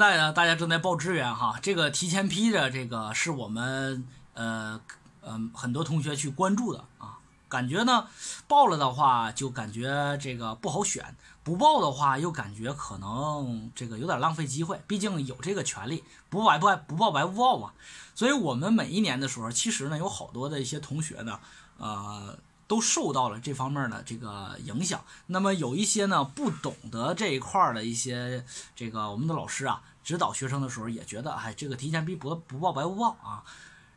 在呢，大家正在报志愿哈，这个提前批的这个是我们呃嗯很多同学去关注的啊，感觉呢报了的话就感觉这个不好选，不报的话又感觉可能这个有点浪费机会，毕竟有这个权利，不白不不报白不报嘛。所以我们每一年的时候，其实呢有好多的一些同学呢，呃。都受到了这方面的这个影响。那么有一些呢不懂得这一块的一些这个我们的老师啊，指导学生的时候也觉得，哎，这个提前批不不报白不报啊。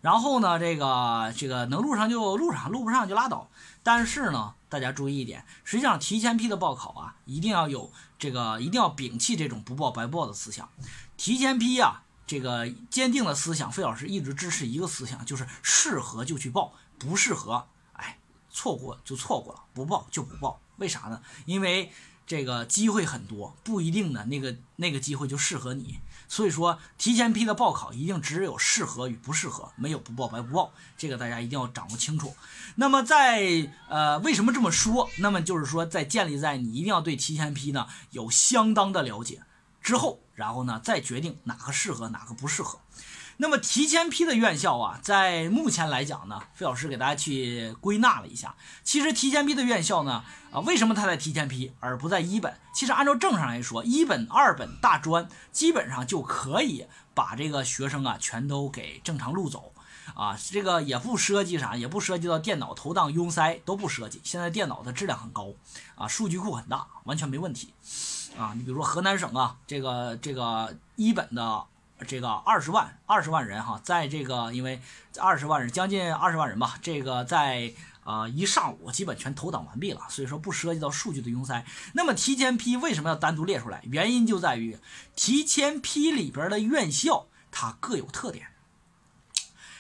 然后呢，这个这个能录上就录上，录不上就拉倒。但是呢，大家注意一点，实际上提前批的报考啊，一定要有这个，一定要摒弃这种不报白不报的思想。提前批啊，这个坚定的思想，费老师一直支持一个思想，就是适合就去报，不适合。哎错过就错过了，不报就不报，为啥呢？因为这个机会很多，不一定呢那个那个机会就适合你。所以说，提前批的报考一定只有适合与不适合，没有不报白不报，这个大家一定要掌握清楚。那么在呃，为什么这么说？那么就是说，在建立在你一定要对提前批呢有相当的了解之后，然后呢再决定哪个适合，哪个不适合。那么提前批的院校啊，在目前来讲呢，费老师给大家去归纳了一下。其实提前批的院校呢，啊，为什么它在提前批而不在一本？其实按照正上来说，一本、二本、大专基本上就可以把这个学生啊全都给正常录走啊，这个也不涉及啥，也不涉及到电脑投档拥塞都不涉及。现在电脑的质量很高啊，数据库很大，完全没问题啊。你比如说河南省啊，这个这个一本的。这个二十万二十万人哈，在这个因为二十万人将近二十万人吧，这个在呃一上午基本全投档完毕了，所以说不涉及到数据的拥塞。那么提前批为什么要单独列出来？原因就在于提前批里边的院校它各有特点，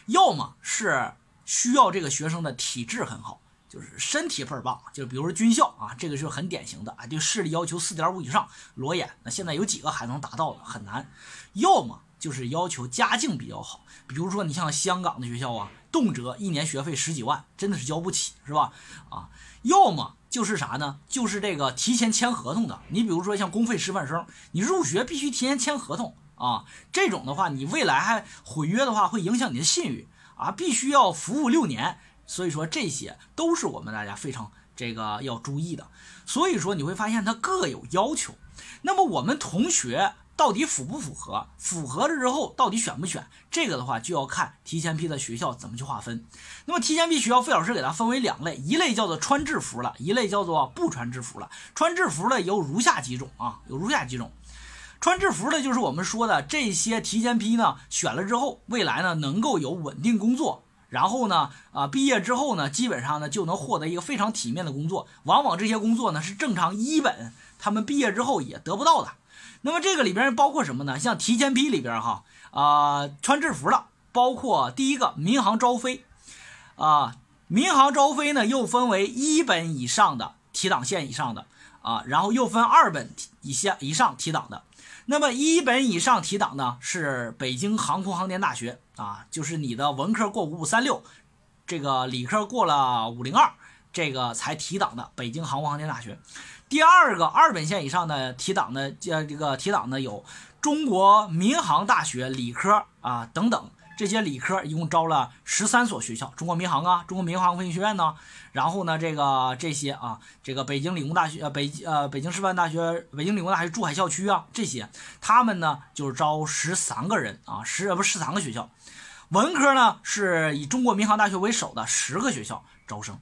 要么是需要这个学生的体质很好，就是身体倍儿棒，就比如说军校啊，这个就是很典型的啊，对视力要求四点五以上，裸眼，那现在有几个还能达到的？很难。要么就是要求家境比较好，比如说你像香港的学校啊，动辄一年学费十几万，真的是交不起，是吧？啊，要么就是啥呢？就是这个提前签合同的。你比如说像公费师范生，你入学必须提前签合同啊。这种的话，你未来还毁约的话，会影响你的信誉啊。必须要服务六年，所以说这些都是我们大家非常这个要注意的。所以说你会发现它各有要求。那么我们同学。到底符不符合？符合了之后，到底选不选？这个的话就要看提前批的学校怎么去划分。那么提前批学校，费老师给它分为两类，一类叫做穿制服了，一类叫做不穿制服了。穿制服的有如下几种啊，有如下几种。穿制服的就是我们说的这些提前批呢，选了之后，未来呢能够有稳定工作，然后呢啊毕业之后呢，基本上呢就能获得一个非常体面的工作。往往这些工作呢是正常一本他们毕业之后也得不到的。那么这个里边包括什么呢？像提前批里边哈啊，穿制服的，包括第一个民航招飞，啊，民航招飞呢又分为一本以上的提档线以上的啊，然后又分二本以下以上提档的。那么一本以上提档呢是北京航空航天大学啊，就是你的文科过五五三六，这个理科过了五零二，这个才提档的北京航空航天大学。第二个二本线以上的提档的，呃，这个提档的有中国民航大学理科啊等等这些理科，一共招了十三所学校，中国民航啊，中国民航飞行学院呢，然后呢这个这些啊，这个北京理工大学，呃北呃北京师范大学，北京理工大学珠海校区啊这些，他们呢就是招十三个人啊，十不十三个学校，文科呢是以中国民航大学为首的十个学校招生。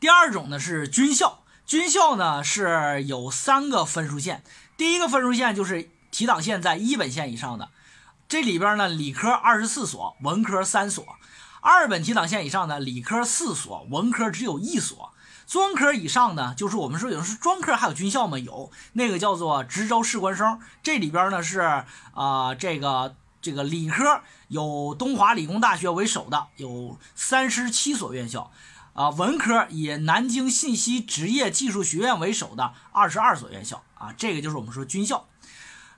第二种呢是军校，军校呢是有三个分数线，第一个分数线就是提档线在一本线以上的，这里边呢理科二十四所，文科三所；二本提档线以上的理科四所，文科只有一所；专科以上呢，就是我们说有人说专科还有军校吗？有，那个叫做直招士官生，这里边呢是啊这个这个理科有东华理工大学为首的有三十七所院校。啊，文科以南京信息职业技术学院为首的二十二所院校啊，这个就是我们说军校。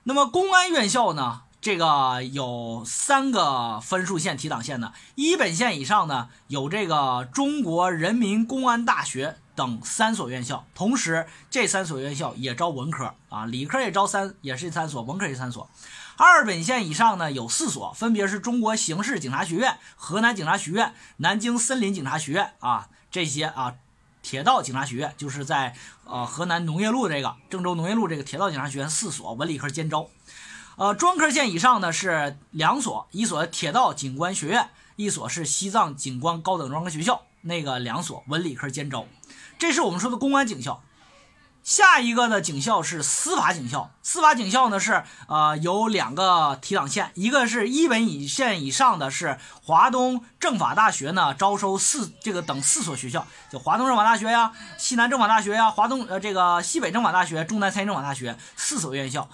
那么公安院校呢，这个有三个分数线提档线的，一本线以上呢有这个中国人民公安大学等三所院校，同时这三所院校也招文科啊，理科也招三，也是三所，文科也三所。二本线以上呢有四所，分别是中国刑事警察学院、河南警察学院、南京森林警察学院啊，这些啊，铁道警察学院就是在呃河南农业路这个郑州农业路这个铁道警察学院四所文理科兼招。呃，专科线以上呢是两所，一所铁道警官学院，一所是西藏警官高等专科学校，那个两所文理科兼招。这是我们说的公安警校。下一个呢，警校是司法警校。司法警校呢是呃有两个提档线，一个是一本以线以上的是华东政法大学呢招收四这个等四所学校，就华东政法大学呀、西南政法大学呀、华东呃这个西北政法大学、中南财经政法大学四所院校。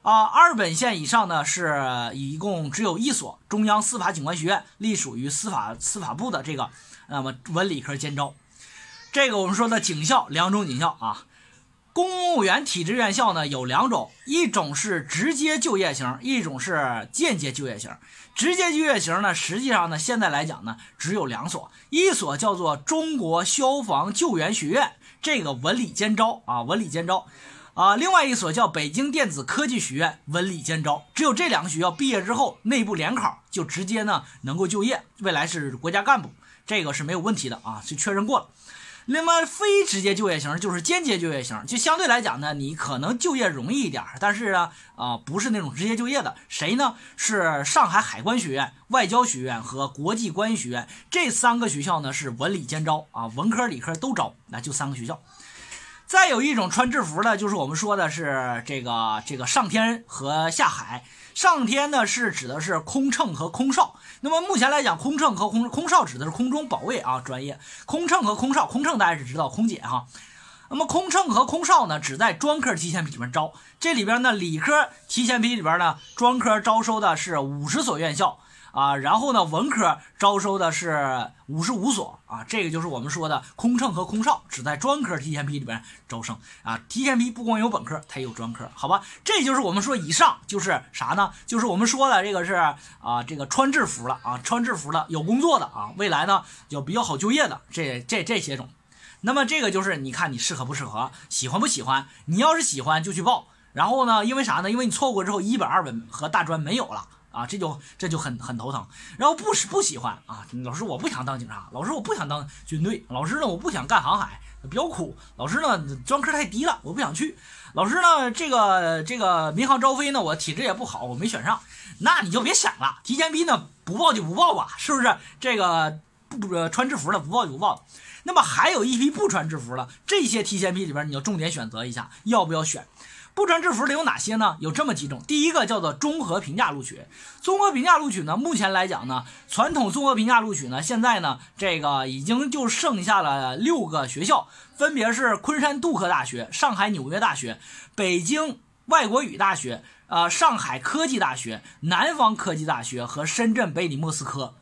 啊，二本线以上呢是一共只有一所中央司法警官学院，隶属于司法司法部的这个，那么文理科兼招。这个我们说的警校两种警校啊。公务员体制院校呢有两种，一种是直接就业型，一种是间接就业型。直接就业型呢，实际上呢，现在来讲呢，只有两所，一所叫做中国消防救援学院，这个文理兼招啊，文理兼招啊。另外一所叫北京电子科技学院，文理兼招。只有这两个学校毕业之后，内部联考就直接呢能够就业，未来是国家干部，这个是没有问题的啊，是确认过了。那么非直接就业型就是间接就业型，就相对来讲呢，你可能就业容易一点，但是呢，啊，不是那种直接就业的。谁呢？是上海海关学院、外交学院和国际关系学院这三个学校呢，是文理兼招啊，文科理科都招，那就三个学校。再有一种穿制服的，就是我们说的是这个这个上天和下海。上天呢是指的是空乘和空少，那么目前来讲，空乘和空空少指的是空中保卫啊专业。空乘和空少，空乘大家是知道空姐哈，那么空乘和空少呢只在专科提前批里面招，这里边呢理科提前批里边呢专科招收的是五十所院校。啊，然后呢，文科招收的是五十五所啊，这个就是我们说的空乘和空少，只在专科提前批里边招生啊。提前批不光有本科，它也有专科，好吧？这就是我们说以上就是啥呢？就是我们说的这个是啊，这个穿制服了啊，穿制服的有工作的啊，未来呢就比较好就业的这这这些种。那么这个就是你看你适合不适合，喜欢不喜欢？你要是喜欢就去报，然后呢，因为啥呢？因为你错过之后一本二本和大专没有了。啊，这就这就很很头疼，然后不是不喜欢啊，老师我不想当警察，老师我不想当军队，老师呢我不想干航海，比较苦，老师呢专科太低了，我不想去，老师呢这个这个民航招飞呢我体质也不好，我没选上，那你就别想了，提前批呢不报就不报吧，是不是？这个不穿制服的不报就不报，那么还有一批不穿制服的，这些提前批里边你要重点选择一下，要不要选？不穿制服的有哪些呢？有这么几种，第一个叫做综合评价录取。综合评价录取呢，目前来讲呢，传统综合评价录取呢，现在呢，这个已经就剩下了六个学校，分别是昆山杜克大学、上海纽约大学、北京外国语大学、呃上海科技大学、南方科技大学和深圳贝里莫斯科。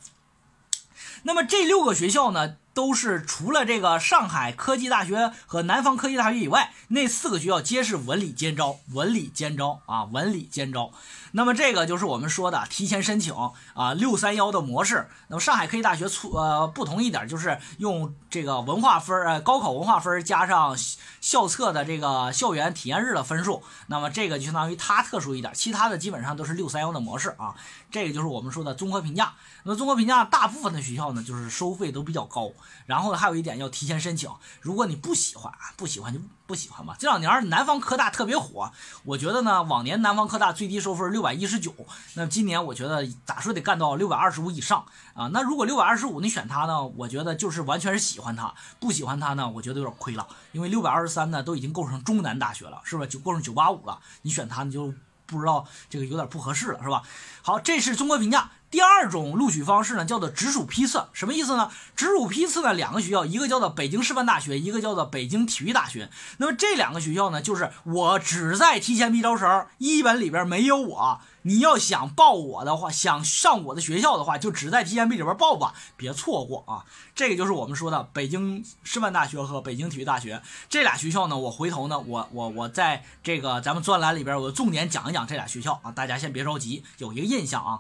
那么这六个学校呢？都是除了这个上海科技大学和南方科技大学以外，那四个学校皆是文理兼招，文理兼招啊，文理兼招。那么这个就是我们说的提前申请啊，六三幺的模式。那么上海科技大学出呃不同一点，就是用这个文化分呃高考文化分加上校测的这个校园体验日的分数。那么这个就相当于它特殊一点，其他的基本上都是六三幺的模式啊。这个就是我们说的综合评价。那综合评价大部分的学校呢，就是收费都比较高。然后呢，还有一点要提前申请。如果你不喜欢，不喜欢就不喜欢吧。这两年南方科大特别火，我觉得呢，往年南方科大最低收分六百一十九，那今年我觉得咋说得干到六百二十五以上啊。那如果六百二十五你选它呢，我觉得就是完全是喜欢它，不喜欢它呢，我觉得有点亏了。因为六百二十三呢，都已经构成中南大学了，是不是就构成九八五了？你选它你就不知道这个有点不合适了，是吧？好，这是综合评价。第二种录取方式呢，叫做直属批次，什么意思呢？直属批次呢，两个学校，一个叫做北京师范大学，一个叫做北京体育大学。那么这两个学校呢，就是我只在提前批招生，一本里边没有我。你要想报我的话，想上我的学校的话，就只在提前批里边报吧，别错过啊。这个就是我们说的北京师范大学和北京体育大学这俩学校呢。我回头呢，我我我在这个咱们专栏里边，我重点讲一讲这俩学校啊。大家先别着急，有一个印象啊。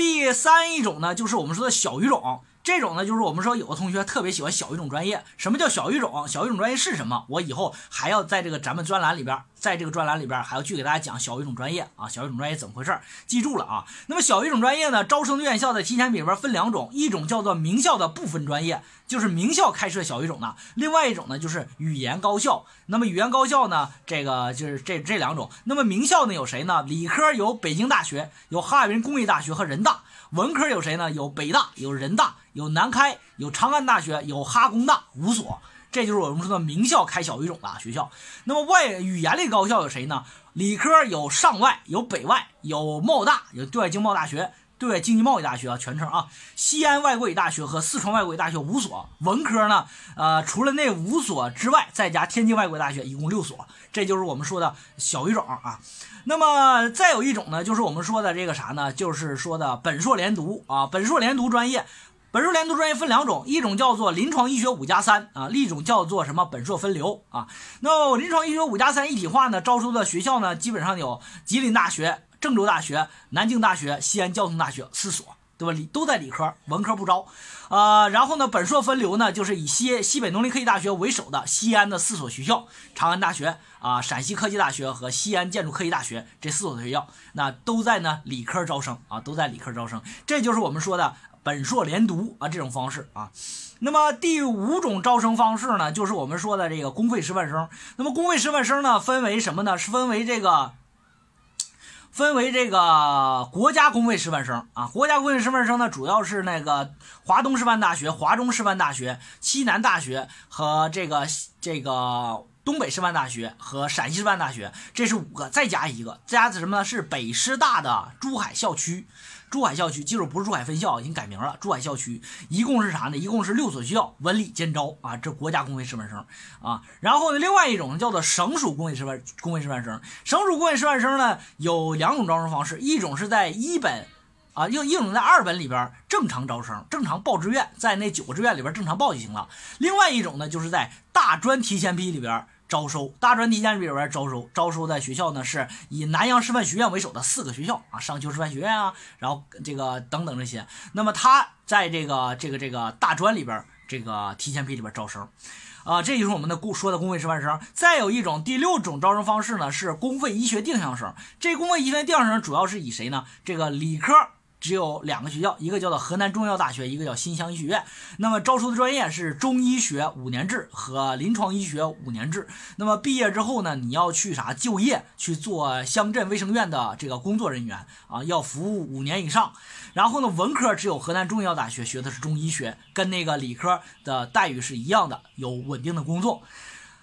第三一种呢，就是我们说的小语种。这种呢，就是我们说有的同学特别喜欢小语种专业。什么叫小语种？小语种专业是什么？我以后还要在这个咱们专栏里边，在这个专栏里边还要去给大家讲小语种专业啊。小语种专业怎么回事？记住了啊。那么小语种专业呢，招生院校在提前比里边分两种，一种叫做名校的部分专业，就是名校开设小语种的；另外一种呢，就是语言高校。那么语言高校呢，这个就是这这两种。那么名校呢有谁呢？理科有北京大学，有哈尔滨工业大学和人大。文科有谁呢？有北大，有人大，有南开，有长安大学，有哈工大五所，这就是我们说的名校开小语种的学校。那么外语言类高校有谁呢？理科有上外，有北外，有贸大，有对外经贸大学。对外经济贸易大学啊，全称啊，西安外国语大学和四川外国语大学五所。文科呢，呃，除了那五所之外，再加天津外国语大学，一共六所。这就是我们说的小语种啊。那么再有一种呢，就是我们说的这个啥呢？就是说的本硕连读啊。本硕连读专业，本硕连读专业分两种，一种叫做临床医学五加三啊，另一种叫做什么本硕分流啊。那临床医学五加三一体化呢，招收的学校呢，基本上有吉林大学。郑州大学、南京大学、西安交通大学四所，对吧？理都在理科，文科不招。呃，然后呢，本硕分流呢，就是以西西北农林科技大学为首的西安的四所学校，长安大学啊、陕西科技大学和西安建筑科技大学这四所学校，那都在呢理科招生啊，都在理科招生。这就是我们说的本硕连读啊这种方式啊。那么第五种招生方式呢，就是我们说的这个公费师范生。那么公费师范生呢，分为什么呢？是分为这个。分为这个国家公费师范生啊，国家公费师范生呢，主要是那个华东师范大学、华中师范大学、西南大学和这个这个东北师范大学和陕西师范大学，这是五个，再加一个，加的什么呢？是北师大的珠海校区。珠海校区，记住不是珠海分校，已经改名了。珠海校区一共是啥呢？一共是六所学校，文理兼招啊，这国家公费师范生啊。然后呢，另外一种叫做省属公费师范公费师范生。省属公费师范生呢有两种招生方式，一种是在一本啊，又一种在二本里边正常招生，正常报志愿，在那九个志愿里边正常报就行了。另外一种呢就是在大专提前批里边。招收大专提前批里边招收，招收的学校呢是以南阳师范学院为首的四个学校啊，商丘师范学院啊，然后这个等等这些。那么他在这个这个这个大专里边，这个提前批里边招生，啊，这就是我们的公说的公费师范生。再有一种第六种招生方式呢是公费医学定向生，这公费医学定向生主要是以谁呢？这个理科。只有两个学校，一个叫做河南中医药大学，一个叫新乡医学院。那么招收的专业是中医学五年制和临床医学五年制。那么毕业之后呢，你要去啥就业，去做乡镇卫生院的这个工作人员啊，要服务五年以上。然后呢，文科只有河南中医药大学学的是中医学，跟那个理科的待遇是一样的，有稳定的工作。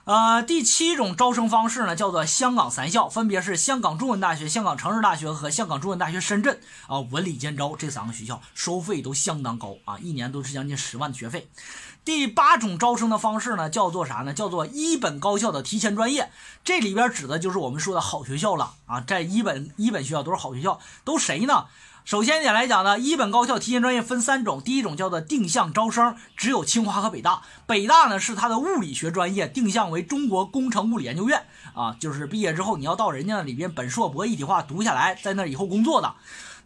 呃，第七种招生方式呢，叫做香港三校，分别是香港中文大学、香港城市大学和香港中文大学深圳啊，文理兼招这三个学校收费都相当高啊，一年都是将近十万的学费。第八种招生的方式呢，叫做啥呢？叫做一本高校的提前专业，这里边指的就是我们说的好学校了啊，在一本一本学校都是好学校，都谁呢？首先一点来讲呢，一本高校提前专业分三种，第一种叫做定向招生，只有清华和北大。北大呢是它的物理学专业，定向为中国工程物理研究院啊，就是毕业之后你要到人家那里边本硕博一体化读下来，在那以后工作的。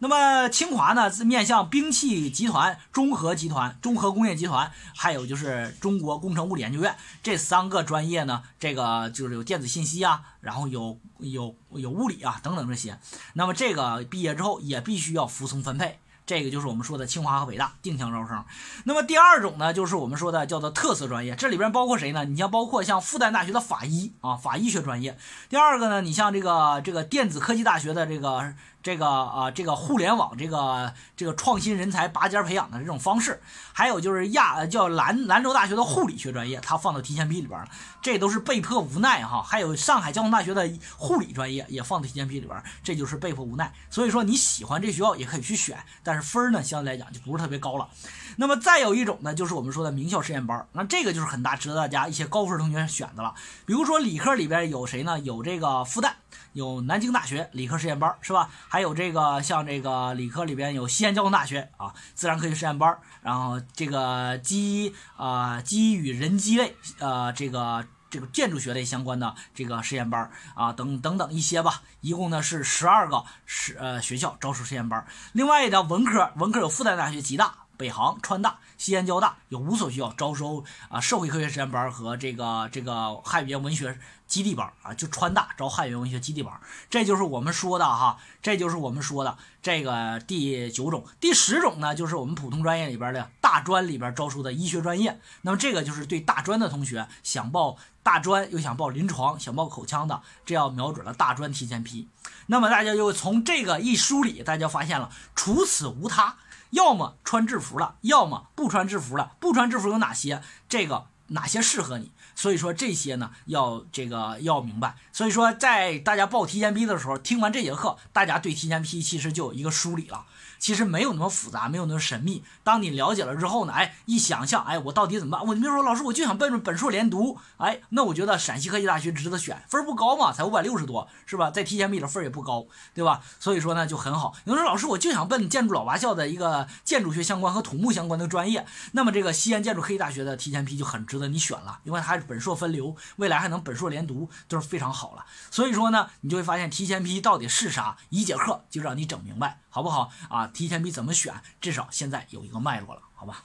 那么清华呢是面向兵器集团、中核集团、中核工业集团，还有就是中国工程物理研究院这三个专业呢，这个就是有电子信息啊，然后有有有物理啊等等这些。那么这个毕业之后也必须要服从分配。这个就是我们说的清华和北大定向招生。那么第二种呢，就是我们说的叫做特色专业，这里边包括谁呢？你像包括像复旦大学的法医啊，法医学专业。第二个呢，你像这个这个电子科技大学的这个。这个啊，这个互联网，这个这个创新人才拔尖培养的这种方式，还有就是亚叫兰兰州大学的护理学专业，它放到提前批里边了，这都是被迫无奈哈。还有上海交通大学的护理专业也放到提前批里边，这就是被迫无奈。所以说你喜欢这学校也可以去选，但是分儿呢相对来讲就不是特别高了。那么再有一种呢，就是我们说的名校实验班，那这个就是很大值得大家一些高分同学选的了。比如说理科里边有谁呢？有这个复旦。有南京大学理科实验班是吧？还有这个像这个理科里边有西安交通大学啊，自然科学实验班然后这个机啊机与人机类呃这个这个建筑学类相关的这个实验班啊等等等一些吧，一共呢是十二个实呃学校招收实验班另外一条文科文科有复旦大学、吉大北航、川大、西安交大有五所学校招收啊社会科学实验班和这个这个汉语言文学基地班啊，就川大招汉语言文学基地班，这就是我们说的哈，这就是我们说的这个第九种、第十种呢，就是我们普通专业里边的大专里边招收的医学专业。那么这个就是对大专的同学想报大专又想报临床、想报口腔的，这要瞄准了大专提前批。那么大家就从这个一梳理，大家发现了，除此无他。要么穿制服了，要么不穿制服了。不穿制服有哪些？这个哪些适合你？所以说这些呢，要这个要明白。所以说，在大家报提前批的时候，听完这节课，大家对提前批其实就有一个梳理了。其实没有那么复杂，没有那么神秘。当你了解了之后呢，哎，一想象，哎，我到底怎么办？我比如说，老师，我就想奔着本硕连读，哎，那我觉得陕西科技大学值得选，分不高嘛，才五百六十多，是吧？在提前批的分也不高，对吧？所以说呢，就很好。有人说，老师，我就想奔建筑老八校的一个建筑学相关和土木相关的专业，那么这个西安建筑科技大学的提前批就很值得你选了，因为它是本硕分流，未来还能本硕连读，就是非常好了。所以说呢，你就会发现提前批到底是啥，一节课就让你整明白。好不好啊？提前比怎么选？至少现在有一个脉络了，好吧？